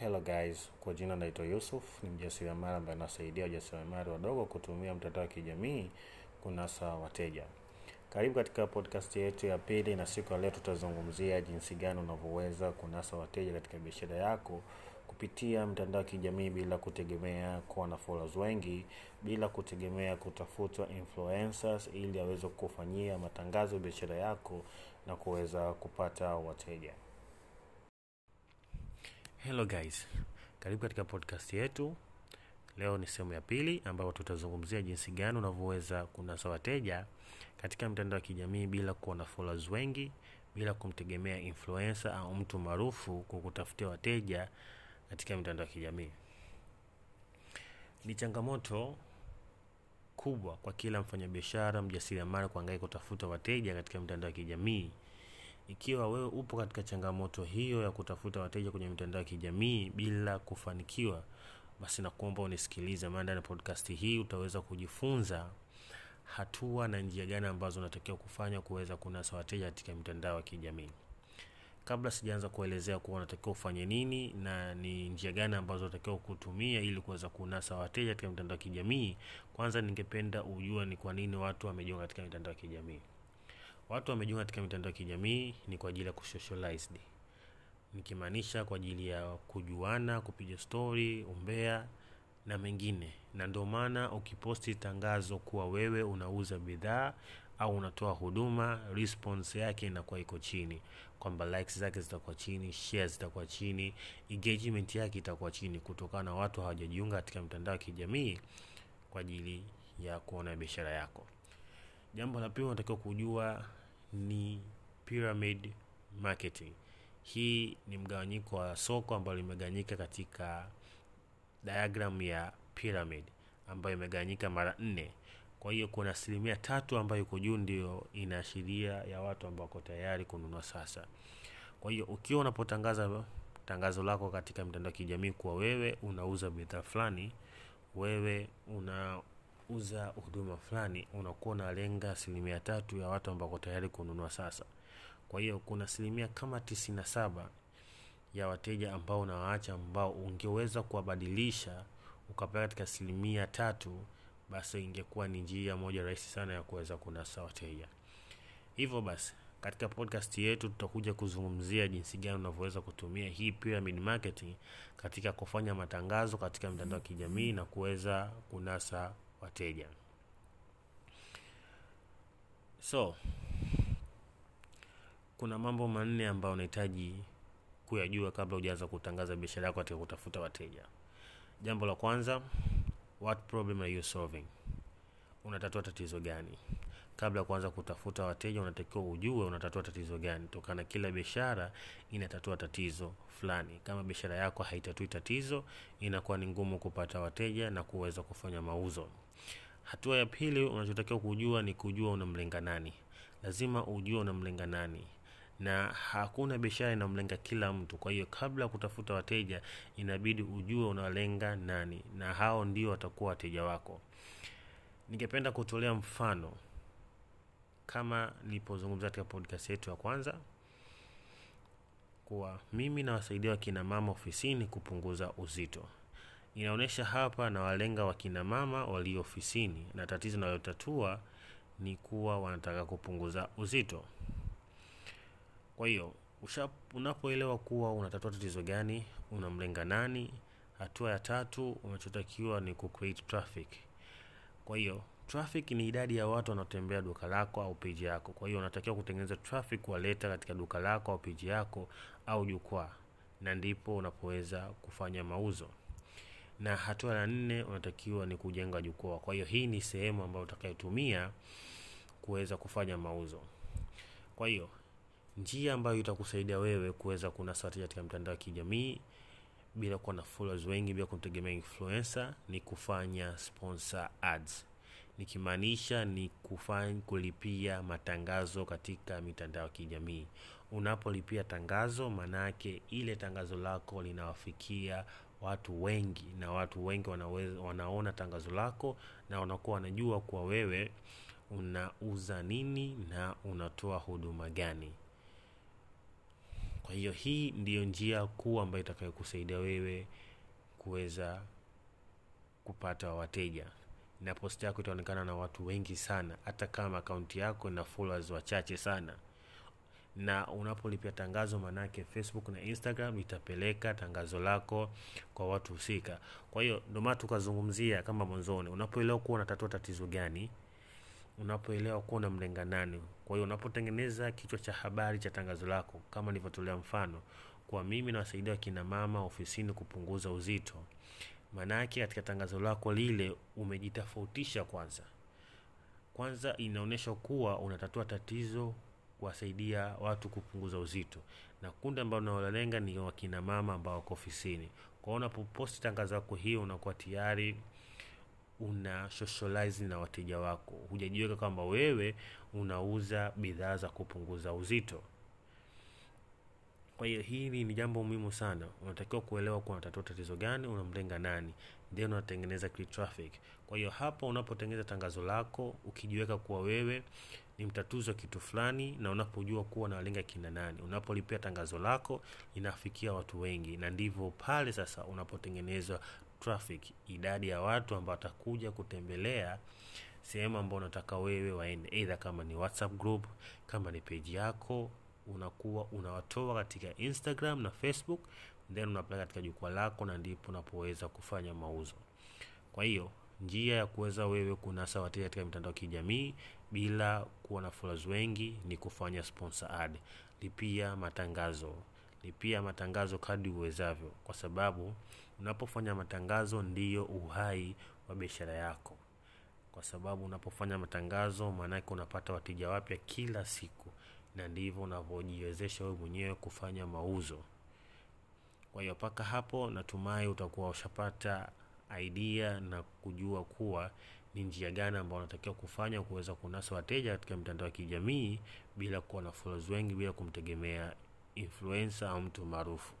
Hello guys, kwa jina naitwa Yusuf, ni mjasiriamali ambaye anasaidia wajasiriamali wadogo kutumia mtandao wa kijamii kunasa wateja. Karibu katika podcast yetu ya pili, na siku ya leo tutazungumzia jinsi gani unavyoweza kunasa wateja katika biashara yako kupitia mtandao wa kijamii bila kutegemea kuwa na followers wengi, bila kutegemea kutafutwa influencers ili aweze kufanyia matangazo ya biashara yako na kuweza kupata wateja. Hello guys, karibu katika podcast yetu. Leo ni sehemu ya pili ambapo tutazungumzia jinsi gani unavyoweza kunasa wateja katika mtandao wa kijamii bila kuwa na followers wengi, bila kumtegemea influencer au mtu maarufu kukutafutia wateja katika mitandao ya kijamii. Ni changamoto kubwa kwa kila mfanyabiashara, mjasiriamali kuhangaika kutafuta wateja katika mitandao ya kijamii. Ikiwa wewe upo katika changamoto hiyo ya kutafuta wateja kwenye mitandao ya kijamii bila kufanikiwa, basi nakuomba unisikilize, maana ndani ya podcast hii utaweza kujifunza hatua na njia gani ambazo unatakiwa kufanya kuweza kunasa wateja katika mitandao ya kijamii. Kabla sijaanza kuelezea kuwa unatakiwa ufanye nini na ni njia gani ambazo unatakiwa kutumia ili kuweza kunasa wateja katika mitandao ya kijamii, kwanza ningependa ujua ni kwa nini watu wamejiunga katika mitandao ya kijamii. Watu wamejiunga katika mitandao ya kijamii ni kwa ajili ya kusocialized, nikimaanisha kwa ajili ya kujuana, kupiga stori, umbea na mengine. Na ndio maana ukiposti tangazo kuwa wewe unauza bidhaa au unatoa huduma, response yake inakuwa iko chini, kwamba likes zake zitakuwa chini, shares zitakuwa chini, engagement yake itakuwa chini, kutokana na watu hawajajiunga katika mitandao ya kijamii kwa ajili ya kuona biashara yako. Jambo la pili unatakiwa kujua ni pyramid marketing. Hii ni mgawanyiko wa soko ambalo limegawanyika katika diagram ya pyramid ambayo imegawanyika mara nne. Kwa hiyo kuna asilimia tatu ambayo iko juu ndio inaashiria ya watu ambao wako tayari kununua sasa. Kwa hiyo ukiwa unapotangaza tangazo lako katika mitandao ya kijamii kuwa wewe unauza bidhaa fulani, wewe unauza huduma fulani, unakuwa unalenga asilimia tatu ya watu ambao tayari kununua sasa. Kwa hiyo kuna asilimia kama tisini na saba ya wateja ambao unawaacha ambao ungeweza kuwabadilisha ukapata katika asilimia tatu, basi ingekuwa ni njia moja rahisi sana ya kuweza kunasa wateja. Hivyo basi katika podcast yetu tutakuja kuzungumzia jinsi gani unavyoweza kutumia hii pyramid marketing katika kufanya matangazo katika mitandao ya kijamii na kuweza kunasa wateja. So kuna mambo manne ambayo unahitaji kuyajua kabla hujaanza kutangaza biashara yako katika kutafuta wateja. Jambo la kwanza, what problem are you solving? Unatatua tatizo gani? Kabla ya kuanza kutafuta wateja, unatakiwa ujue unatatua tatizo gani, tokana kila biashara inatatua tatizo fulani. Kama biashara yako haitatui tatizo, inakuwa ni ngumu kupata wateja na kuweza kufanya mauzo. Hatua ya pili unachotakiwa kujua ni kujua unamlenga nani. Lazima ujue unamlenga nani, na hakuna biashara inamlenga kila mtu. Kwa hiyo kabla ya kutafuta wateja, inabidi ujue unalenga nani, na hao ndio watakuwa wateja wako. Ningependa kutolea mfano kama nilipozungumza katika podcast yetu ya kwanza kuwa mimi nawasaidia wakina mama ofisini kupunguza uzito. Inaonyesha hapa na walenga wakina walio ofisini, na tatizo nalotatua ni kuwa wanataka kupunguza uzito. Kwa hiyo unapoelewa kuwa unatatua tatizo gani, unamlenga nani, hatua ya tatu unachotakiwa ni traffic. Kwa hiyo traffic ni idadi ya watu wanaotembea duka lako au peji yako. Kwa hiyo unatakiwa kutengeneza traffic kuwaleta katika duka lako au peji yako au jukwaa, na ndipo unapoweza kufanya mauzo. Na hatua ya nne unatakiwa ni kujenga jukwaa. Kwa hiyo hii ni sehemu ambayo utakayotumia kuweza kufanya mauzo. Kwa hiyo njia ambayo itakusaidia wewe kuweza kunasa wateja katika mtandao wa kijamii bila kuwa na followers wengi, bila kumtegemea influencer ni kufanya sponsor ads, nikimaanisha ni kufanya kulipia matangazo katika mitandao ya kijamii. Unapolipia tangazo, manake ile tangazo lako linawafikia watu wengi, na watu wengi wanaweza, wanaona tangazo lako na wanakuwa wanajua kuwa wewe unauza nini na unatoa huduma gani. kwa hiyo hii ndiyo njia kuu ambayo itakayokusaidia wewe kuweza kupata wateja na posti yako itaonekana na watu wengi sana hata kama akaunti yako ina wachache sana na unapolipia tangazo manake facebook na instagram itapeleka tangazo lako kwa watu husika. Kwa hiyo ndio tukazungumzia kama mwanzoni unapoelewa kuwa unatatua tatizo gani unapoelewa kuwa unamlenga nani. Kwa hiyo unapotengeneza kichwa cha habari cha tangazo lako kama nilivyotolea mfano kwa mimi nawasaidia wakina ofisini kupunguza uzito maanake katika tangazo lako lile umejitofautisha kwanza. Kwanza inaonyesha kuwa unatatua tatizo kuwasaidia watu kupunguza uzito. Na kundi ambalo unalolenga ni wakina mama ambao wako ofisini. Kwao unapoposti tangazo yako hiyo unakuwa tayari una socialize na wateja wako. Hujajiweka kwamba wewe unauza bidhaa za kupunguza uzito. Kwa hiyo hili ni jambo muhimu sana. Unatakiwa kuelewa kuwa unatatua tatizo gani unamlenga nani. Then unatengeneza traffic. Kwa hiyo hapo unapotengeneza tangazo lako ukijiweka kuwa wewe ni mtatuzi wa kitu fulani na unapojua kuwa unawalenga kina nani. Unapolipia tangazo lako inafikia watu wengi. Na ndivyo pale sasa unapotengenezwa traffic. Idadi ya watu ambao watakuja kutembelea sehemu ambao unataka wewe waende. Eidha kama ni whatsapp group kama ni page yako unakuwa unawatoa katika instagram na facebook then unapeleka katika jukwaa lako na ndipo unapoweza kufanya mauzo. Kwa hiyo njia ya kuweza wewe kunasa wateja katika mitandao ya kijamii bila kuwa na followers wengi ni kufanya sponsor ad. Lipia matangazo. Lipia matangazo kadri uwezavyo kwa sababu unapofanya matangazo ndiyo uhai wa biashara yako. Kwa sababu unapofanya matangazo maanake unapata wateja wapya kila siku. Na ndivyo unavyojiwezesha wewe mwenyewe kufanya mauzo. Kwa hiyo mpaka hapo natumai utakuwa ushapata idea na kujua kuwa ni njia gani ambao unatakiwa kufanya kuweza kunasa wateja katika mitandao ya kijamii bila kuwa na followers wengi bila kumtegemea influencer au mtu maarufu